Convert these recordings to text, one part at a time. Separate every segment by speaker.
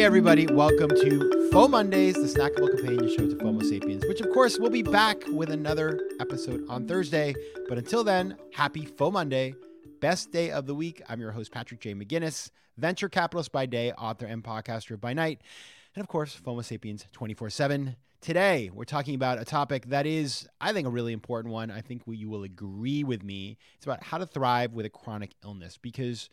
Speaker 1: Hey, everybody, welcome to FOMO Mondays, the snackable companion show to FOMO Sapiens, which, of course, we'll be back with another episode on Thursday. But until then, happy FOMO Monday, best day of the week. I'm your host, Patrick J. McGinnis venture capitalist by day, author and podcaster by night, and of course, FOMO Sapiens 24 7. Today, we're talking about a topic that is, I think, a really important one. I think you will agree with me. It's about how to thrive with a chronic illness because,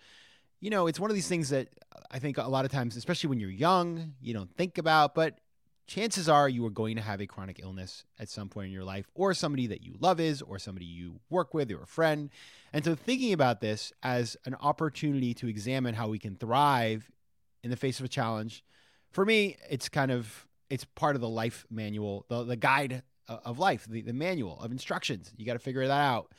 Speaker 1: you know, it's one of these things that I think a lot of times, especially when you're young, you don't think about, but chances are you are going to have a chronic illness at some point in your life, or somebody that you love is, or somebody you work with, or a friend. And so, thinking about this as an opportunity to examine how we can thrive in the face of a challenge, for me, it's kind of it's part of the life manual, the, the guide uh, of life, the, the manual of instructions. You got to figure that out.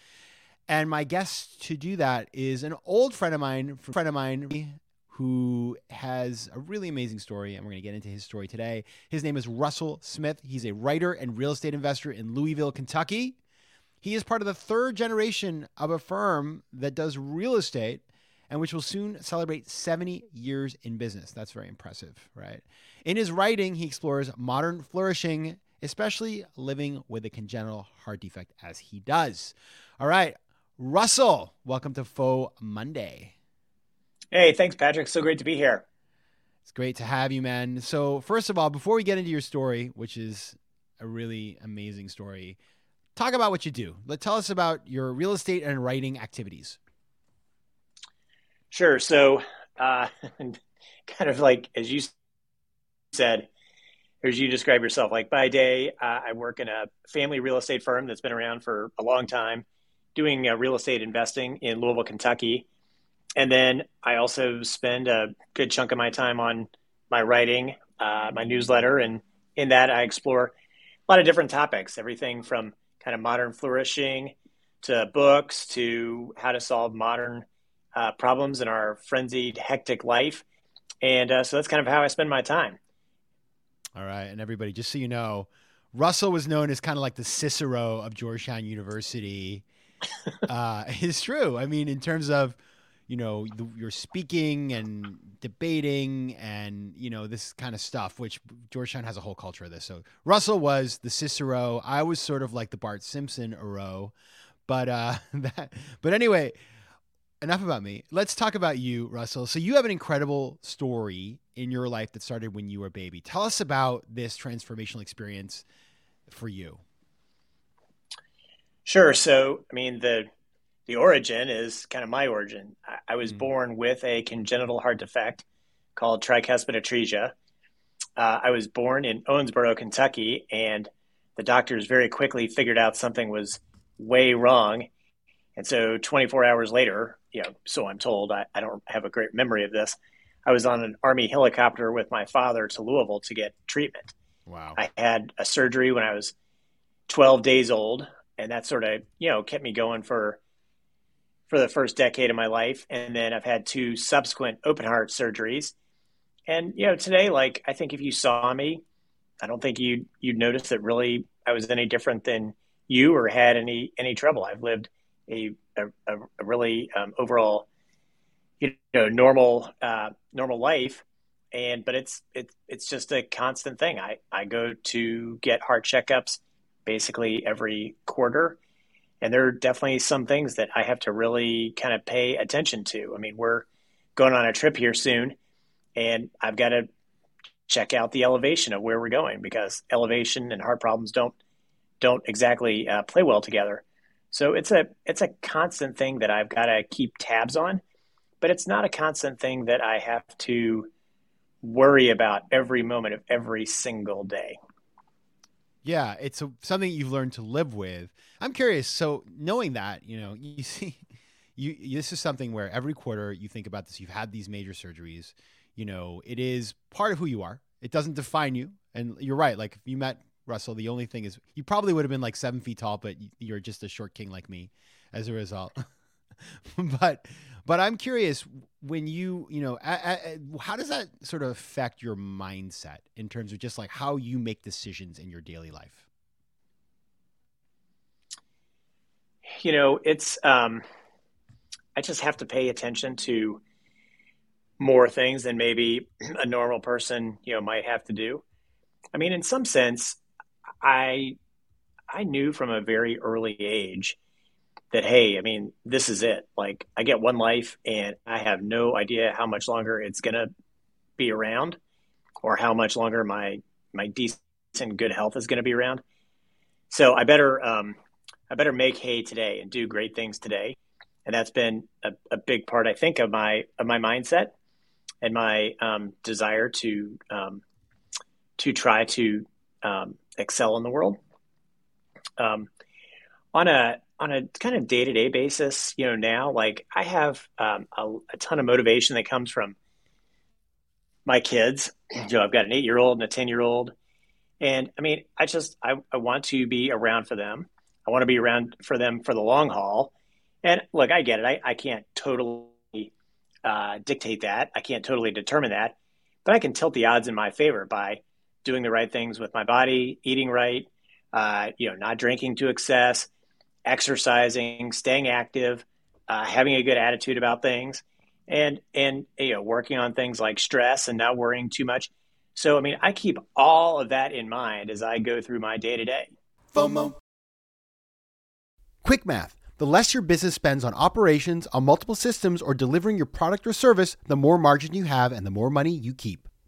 Speaker 1: And my guest to do that is an old friend of mine, friend of mine, who has a really amazing story, and we're going to get into his story today. His name is Russell Smith. He's a writer and real estate investor in Louisville, Kentucky. He is part of the third generation of a firm that does real estate and which will soon celebrate 70 years in business. That's very impressive, right? In his writing, he explores modern flourishing, especially living with a congenital heart defect, as he does. All right, Russell, welcome to FOMO Monday.
Speaker 2: Hey, thanks, Patrick. So great to be here.
Speaker 1: It's great to have you, man. So, first of all, before we get into your story, which is a really amazing story, talk about what you do. Let tell us about your real estate and writing activities.
Speaker 2: Sure. So, uh, kind of like as you said, as you describe yourself, like by day, uh, I work in a family real estate firm that's been around for a long time, doing uh, real estate investing in Louisville, Kentucky and then I also spend a good chunk of my time on my writing, uh, my newsletter, and in that I explore a lot of different topics, everything from kind of modern flourishing to books to how to solve modern uh, problems in our frenzied, hectic life. And uh, so that's kind of how I spend my time.
Speaker 1: All right. And everybody, just so you know, Russell was known as kind of like the Cicero of Georgetown University. Uh, it's true. I mean, in terms of you know the, you're speaking and debating and you know this kind of stuff which georgetown has a whole culture of this. So russell was the cicero. I was sort of like the bart simpson aro but uh that but anyway enough about me. Let's talk about you russell. So you have an incredible story in your life that started when you were a baby. Tell us about this transformational experience for you
Speaker 2: sure so i mean the the origin is kind of my origin. I, I was mm born with a congenital heart defect called tricuspid atresia. Uh, I was born in Owensboro, Kentucky, and the doctors very quickly figured out something was way wrong. And so 24 hours later, you know, so I'm told, I, I don't have a great memory of this. I was on an Army helicopter with my father to Louisville to get treatment.
Speaker 1: Wow.
Speaker 2: I had a surgery when I was 12 days old, and that sort of, you know, kept me going for for the first decade of my life, and then I've had two subsequent open heart surgeries. And you know, today, like I think if you saw me, I don't think you you'd notice that really I was any different than you or had any any trouble. I've lived a a, a really um, overall you know normal uh, normal life, and but it's it's it's just a constant thing. I I go to get heart checkups basically every quarter, and there are definitely some things that I have to really kind of pay attention to. I mean, we're going on a trip here soon, and I've got to check out the elevation of where we're going because elevation and heart problems don't don't exactly uh, play well together. So it's a it's a constant thing that I've got to keep tabs on, but it's not a constant thing that I have to worry about every moment of every single day.
Speaker 1: Yeah, it's a, something you've learned to live with. I'm curious. So knowing that, you know, you see, you this is something where every quarter you think about this. You've had these major surgeries. You know, it is part of who you are. It doesn't define you. And you're right. Like if you met Russell, the only thing is you probably would have been like seven feet tall, but you're just a short king like me as a result. but but I'm curious when you you know how does that sort of affect your mindset in terms of just like how you make decisions in your daily life?
Speaker 2: You know, it's um, I just have to pay attention to more things than maybe a normal person you know might have to do. I mean, in some sense, I I knew from a very early age that hey, I mean, this is it. Like I get one life and I have no idea how much longer it's going to be around or how much longer my my decent good health is going to be around. So I better um, I better make hay today and do great things today. And that's been a, a big part, I think, of my of my mindset and my um, desire to um, to try to um, excel in the world. Um, on a on a kind of day to day basis, you know, now like I have um, a, a, ton of motivation that comes from my kids. You know, I've got an eight year old and a ten year old, and I mean, I just I, I want to be around for them. I want to be around for them for the long haul. And look, I get it. I, I can't totally uh, dictate that. I can't totally determine that, but I can tilt the odds in my favor by doing the right things with my body, eating right, uh, you know, not drinking to excess, exercising, staying active, uh, having a good attitude about things, and and you know, working on things like stress and not worrying too much. So, I mean, I keep all of that in mind as I go through my day to day. FOMO.
Speaker 1: Quick math. The less your business spends on operations, on multiple systems, or delivering your product or service, the more margin you have and the more money you keep.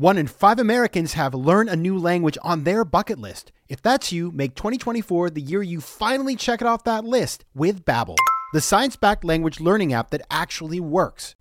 Speaker 1: One in five Americans have learned a new language on their bucket list. If that's you, make 2024 the year you finally check it off that list with Babbel, the science-backed language learning app that actually works.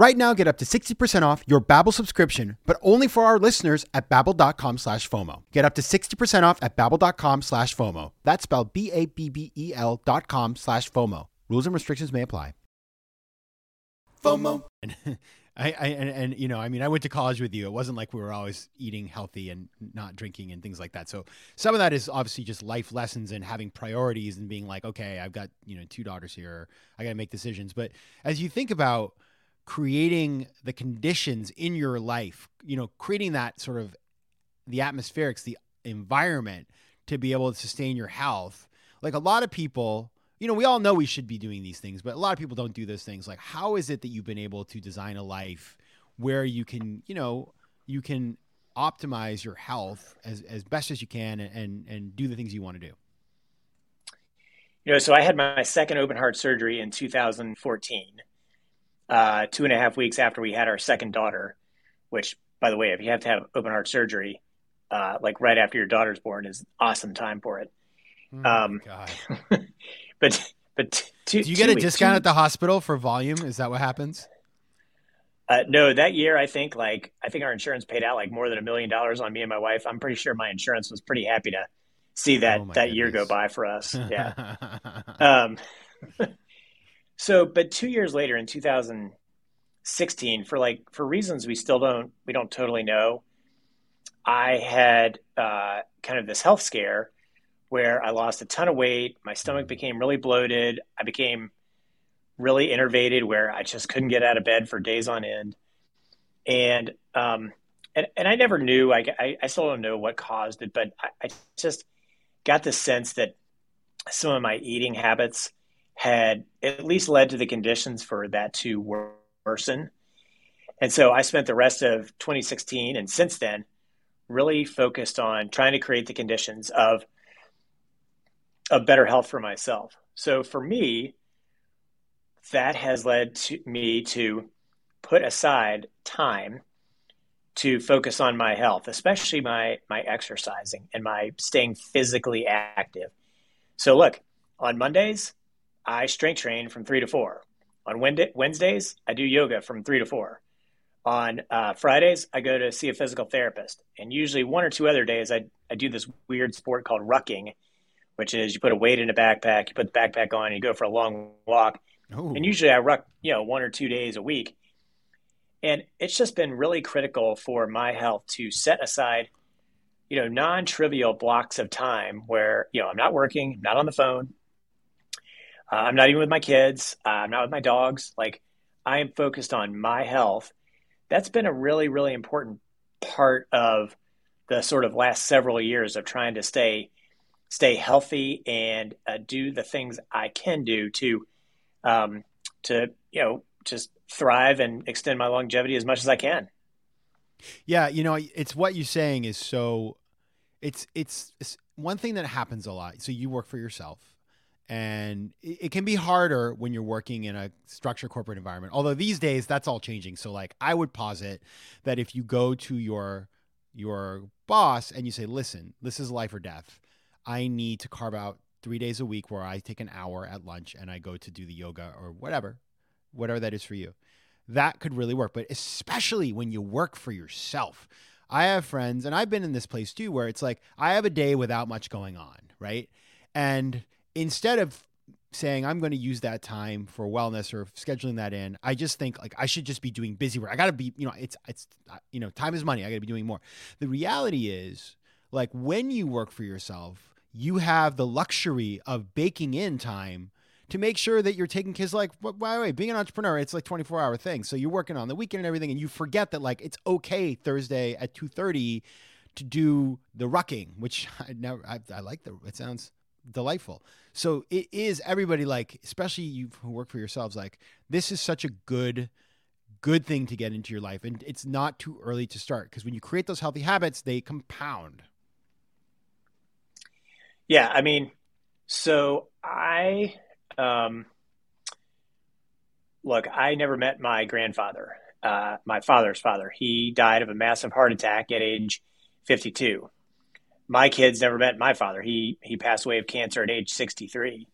Speaker 1: Right now, get up to 60% off your Babbel subscription, but only for our listeners at babbel.com slash FOMO. Get up to 60% off at babbel.com slash FOMO. That's spelled B-A-B-B-E-L dot com slash FOMO. Rules and restrictions may apply. FOMO. And I, I and, and, you know, I mean, I went to college with you. It wasn't like we were always eating healthy and not drinking and things like that. So some of that is obviously just life lessons and having priorities and being like, okay, I've got you know two daughters here. I got to make decisions. But as you think about creating the conditions in your life, you know, creating that sort of the atmospherics, the environment to be able to sustain your health. Like a lot of people you know, we all know we should be doing these things, but a lot of people don't do those things. Like, how is it that you've been able to design a life where you can, you know, you can optimize your health as, as best as you can and, and do the things you want to do?
Speaker 2: You know, so I had my second open heart surgery in 2014, uh, two and a half weeks after we had our second daughter, which, by the way, if you have to have open heart surgery, uh, like right after your daughter's born, is awesome time for it.
Speaker 1: Oh um, God.
Speaker 2: but but
Speaker 1: two, do you get a discount two, at the hospital for volume? Is that what happens?
Speaker 2: Uh, no, that year I think like I think our insurance paid out like more than a million dollars on me and my wife. I'm pretty sure my insurance was pretty happy to see that oh that goodness. year go by for us. Yeah. um, so, but two years later in 2016, for like for reasons we still don't we don't totally know, I had uh, kind of this health scare where I lost a ton of weight. My stomach became really bloated. I became really innervated where I just couldn't get out of bed for days on end. And, um, and, and I never knew, I, I, I still don't know what caused it, but I, I just got the sense that some of my eating habits had at least led to the conditions for that to worsen. And so I spent the rest of 2016 and since then really focused on trying to create the conditions of a better health for myself. So for me, that has led to me to put aside time to focus on my health, especially my my exercising and my staying physically active. So look, on Mondays, I strength train from three to four. On Wednesdays, I do yoga from three to four. On uh, Fridays, I go to see a physical therapist, and usually one or two other days, I I do this weird sport called rucking, which is you put a weight in a backpack, you put the backpack on, and you go for a long walk. Ooh. And usually I ruck, you know, one or two days a week. And it's just been really critical for my health to set aside, you know, non-trivial blocks of time where, you know, I'm not working, not on the phone. Uh, I'm not even with my kids. Uh, I'm not with my dogs. Like I am focused on my health. That's been a really, really important part of the sort of last several years of trying to stay stay healthy and uh, do the things I can do to um, to you know just thrive and extend my longevity as much as I can.
Speaker 1: Yeah, you know, it's what you're saying is so. It's it's, it's one thing that happens a lot. So you work for yourself, and it, can be harder when you're working in a structured corporate environment. Although these days that's all changing. So like I would posit that if you go to your your boss and you say, "Listen, this is life or death." I need to carve out three days a week where I take an hour at lunch and I go to do the yoga or whatever, whatever that is for you. That could really work. But especially when you work for yourself. I have friends, and I've been in this place too, where it's like I have a day without much going on, right? And instead of saying I'm going to use that time for wellness or scheduling that in, I just think like I should just be doing busy work. I got to be, you know, it's it's uh, you know, time is money. I got to be doing more. The reality is like when you work for yourself, you have the luxury of baking in time to make sure that you're taking kids like by the way being an entrepreneur it's like 24 hour thing so you're working on the weekend and everything and you forget that like it's okay thursday at 2.30 to do the rucking which i never i, I like the it sounds delightful so it is everybody like especially you who work for yourselves like this is such a good good thing to get into your life and it's not too early to start because when you create those healthy habits they compound
Speaker 2: yeah, I mean, so I um, look, I never met my grandfather, uh, my father's father. He died of a massive heart attack at age 52. My kids never met my father. He he passed away of cancer at age 63.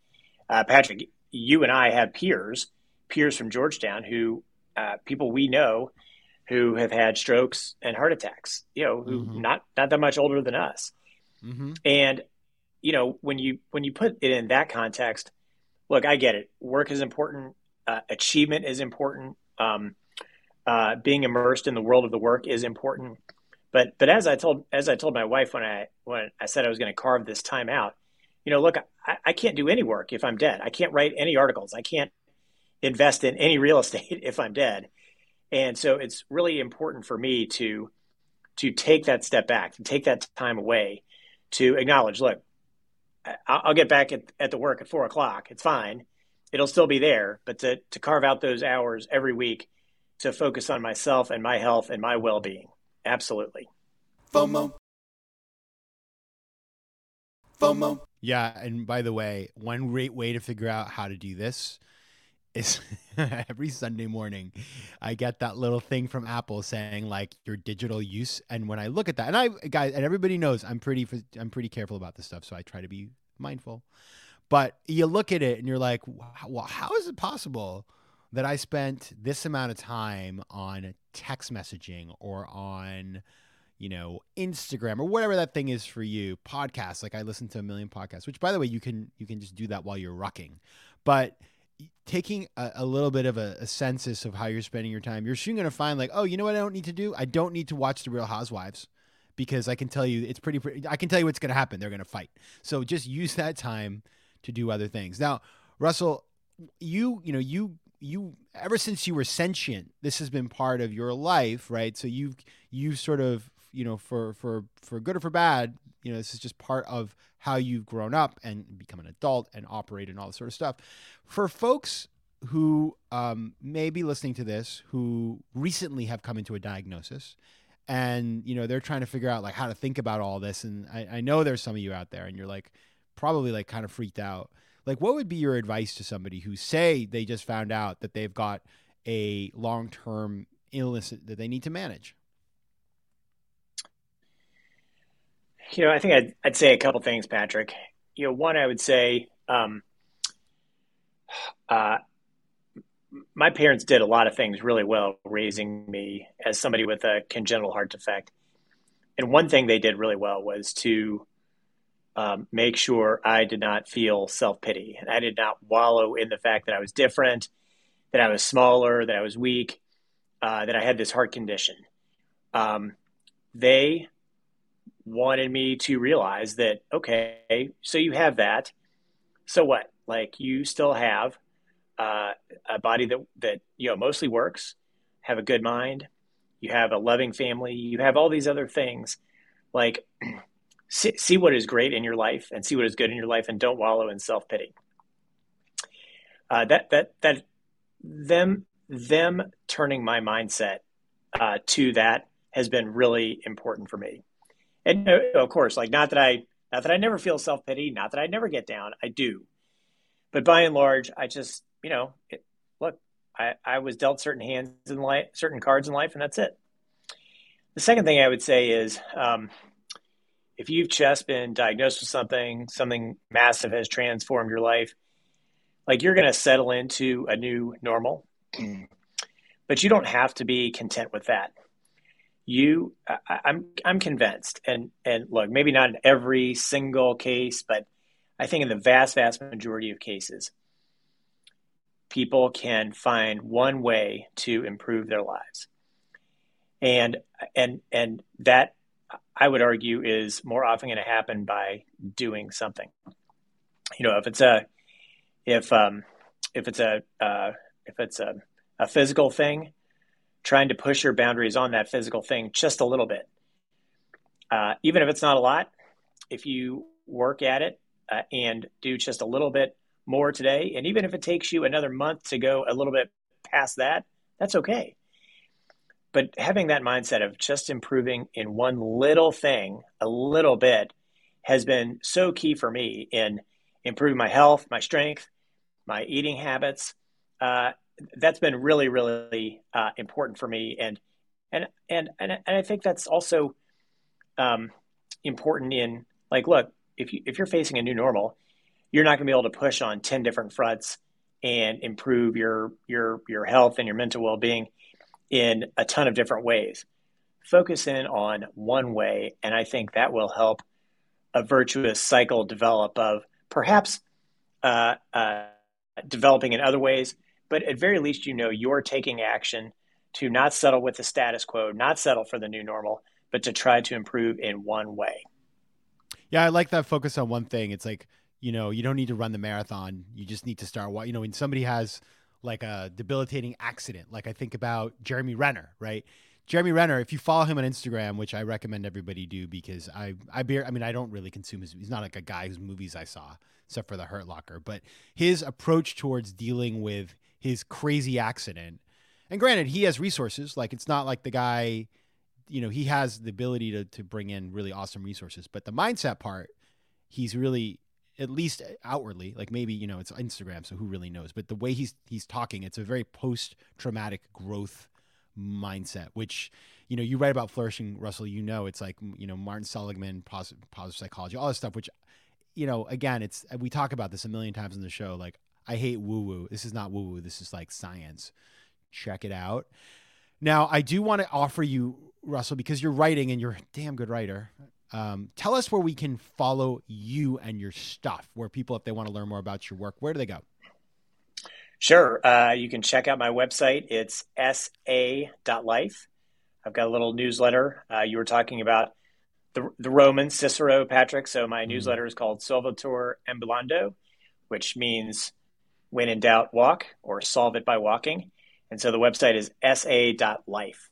Speaker 2: Uh, Patrick, you and I have peers, peers from Georgetown, who uh, people we know who have had strokes and heart attacks. You know, who mm-hmm. not not that much older than us. Mm-hmm. And you know when you when you put it in that context look, I get it. Work is important. Uh, achievement is important. Um, uh, being immersed in the world of the work is important. But but as I told as I told my wife when I when I said I was going to carve this time out, you know, look, I, I can't do any work if I'm dead. I can't write any articles. I can't invest in any real estate if I'm dead. And so it's really important for me to to take that step back, to take that time away, to acknowledge, look, I'll get back at, at the work at four o'clock. It's fine. It'll still be there, but to, to carve out those hours every week to focus on myself and my health and my well being. Absolutely. FOMO.
Speaker 1: FOMO. Yeah. And by the way, one great way to figure out how to do this is every Sunday morning, I get that little thing from Apple saying like your digital use. And when I look at that, and I guys and everybody knows I'm pretty I'm pretty careful about this stuff, so I try to be mindful. But you look at it and you're like, well, how is it possible that I spent this amount of time on text messaging or on you know instagram or whatever that thing is for you podcasts like i listen to a million podcasts which by the way you can you can just do that while you're rucking but taking a, a, little bit of a, a, census of how you're spending your time, you're soon going to find like, oh, you know what I don't need to do? I don't need to watch the Real Housewives because I can tell you it's pretty. pretty I can tell you what's going to happen. They're going to fight. So just use that time to do other things. Now, Russell, you you know you you ever since you were sentient, this has been part of your life, right? So you've you've sort of you know for for for good or for bad, you know this is just part of how you've grown up and become an adult and operate and all this sort of stuff. For folks who um, may be listening to this who recently have come into a diagnosis and you know they're trying to figure out like how to think about all this and I, I know there's some of you out there and you're like probably like kind of freaked out like what would be your advice to somebody who say they just found out that they've got a long-term illness that they need to manage
Speaker 2: You know, I think I'd, I'd say a couple things, Patrick. You know, one, I would say, um, uh, my parents did a lot of things really well raising me as somebody with a congenital heart defect. And one thing they did really well was to um, make sure I did not feel self pity and I did not wallow in the fact that I was different, that I was smaller, that I was weak, uh, that I had this heart condition. Um, they wanted me to realize that okay, so you have that. So what? Like you still have uh, a body that that you know mostly works, have a good mind, you have a loving family, you have all these other things. Like see, see what is great in your life and see what is good in your life, and don't wallow in self pity. Uh, that that that them them turning my mindset uh, to that has been really important for me and of course, like not that I not that I never feel self pity, not that I never get down, I do, but by and large, I just you know it, look, I I was dealt certain hands in life, certain cards in life, and that's it. The second thing I would say is. Um, if you've just been diagnosed with something, something massive has transformed your life, like you're going to settle into a new normal. Mm-hmm. but you don't have to be content with that. You I, I'm I'm convinced and and look maybe not in every single case but I think in the vast vast majority of cases people can find one way to improve their lives. And and and that I would argue is more often going to happen by doing something you know if it's a if um if it's a uh, if it's a, a physical thing trying to push your boundaries on that physical thing just a little bit. Uh, even if it's not a lot, if you work at it uh, and do just a little bit more today, and even if it takes you another month to go a little bit past that, that's okay. But having that mindset of just improving in one little thing, a little bit, has been so key for me in improving my health, my strength, my eating habits, uh, that's been really really uh, important for me. And and and and, I think that's also um, important in like look if you if you're facing a new normal you're not going to be able to push on 10 different fronts and improve your your your health and your mental well-being in a ton of different ways focus in on one way and i think that will help a virtuous cycle develop of perhaps uh, uh, developing in other ways. But at very least, you know you're taking action to not settle with the status quo, not settle for the new normal, but to try to improve in one way.
Speaker 1: Yeah, I like that focus on one thing. It's like, you know, you don't need to run the marathon. You just need to start. You know, when somebody has like a debilitating accident, like I think about Jeremy Renner, right? Jeremy Renner, if you follow him on Instagram, which I recommend everybody do because I I bear I mean I don't really consume his he's not like a guy whose movies I saw except for the Hurt Locker, but his approach towards dealing with his crazy accident. And granted, he has resources, like it's not like the guy you know, he has the ability to to bring in really awesome resources, but the mindset part, he's really at least uh, outwardly, like maybe you know it's Instagram, so who really knows? But the way he's he's talking, it's a very post traumatic growth mindset, which you know you write about flourishing, Russell. You know it's like you know Martin Seligman, positive, positive psychology, all this stuff. Which you know again, it's uh, we talk about this a million times in the show. Like I hate woo woo. This is not woo woo. This is like science. Check it out. Now I do want to offer you Russell because you're writing and you're a damn good writer. Um, tell us where we can follow you and your stuff. Where people, if they want to learn more about your work, where do they go?
Speaker 2: Sure. Uh, you can check out my website. It's sa.life. I've got a little newsletter. Uh, you were talking about the, the Roman Cicero, Patrick. So my mm-hmm. newsletter is called Solvitur Ambulando, which means when in doubt, walk or solve it by walking. And so the website is sa.life.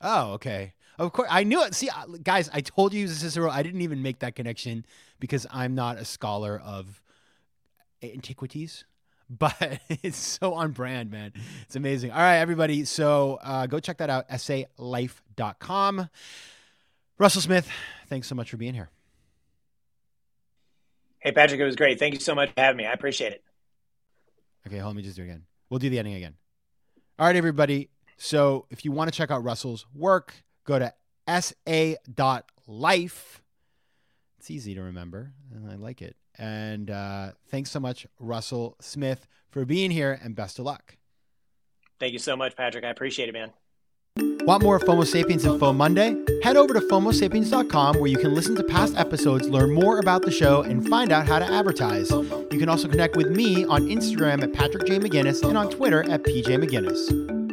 Speaker 1: Oh, okay. Of course, I knew it. See, guys, I told you Cicero. I didn't even make that connection because I'm not a scholar of antiquities but it's so on brand, man. It's amazing. All right, everybody. So uh, go check that out, salife.com. Russell Smith, thanks so much for being here.
Speaker 2: Hey, Patrick, it was great. Thank you so much for having me. I appreciate it.
Speaker 1: Okay, hold on, let me just do it again. We'll do the ending again. All right, everybody. So if you want to check out Russell's work, go to sa.life. It's easy to remember, and I like it. And uh, thanks so much, Russell Smith, for being here, and best of luck.
Speaker 2: Thank you so much, Patrick. I appreciate it, man.
Speaker 1: Want more FOMO Sapiens and FOMO Monday? Head over to FOMOSapiens.com where you can listen to past episodes, learn more about the show, and find out how to advertise. You can also connect with me on Instagram at Patrick J. McGinnis and on Twitter at PJ McGinnis.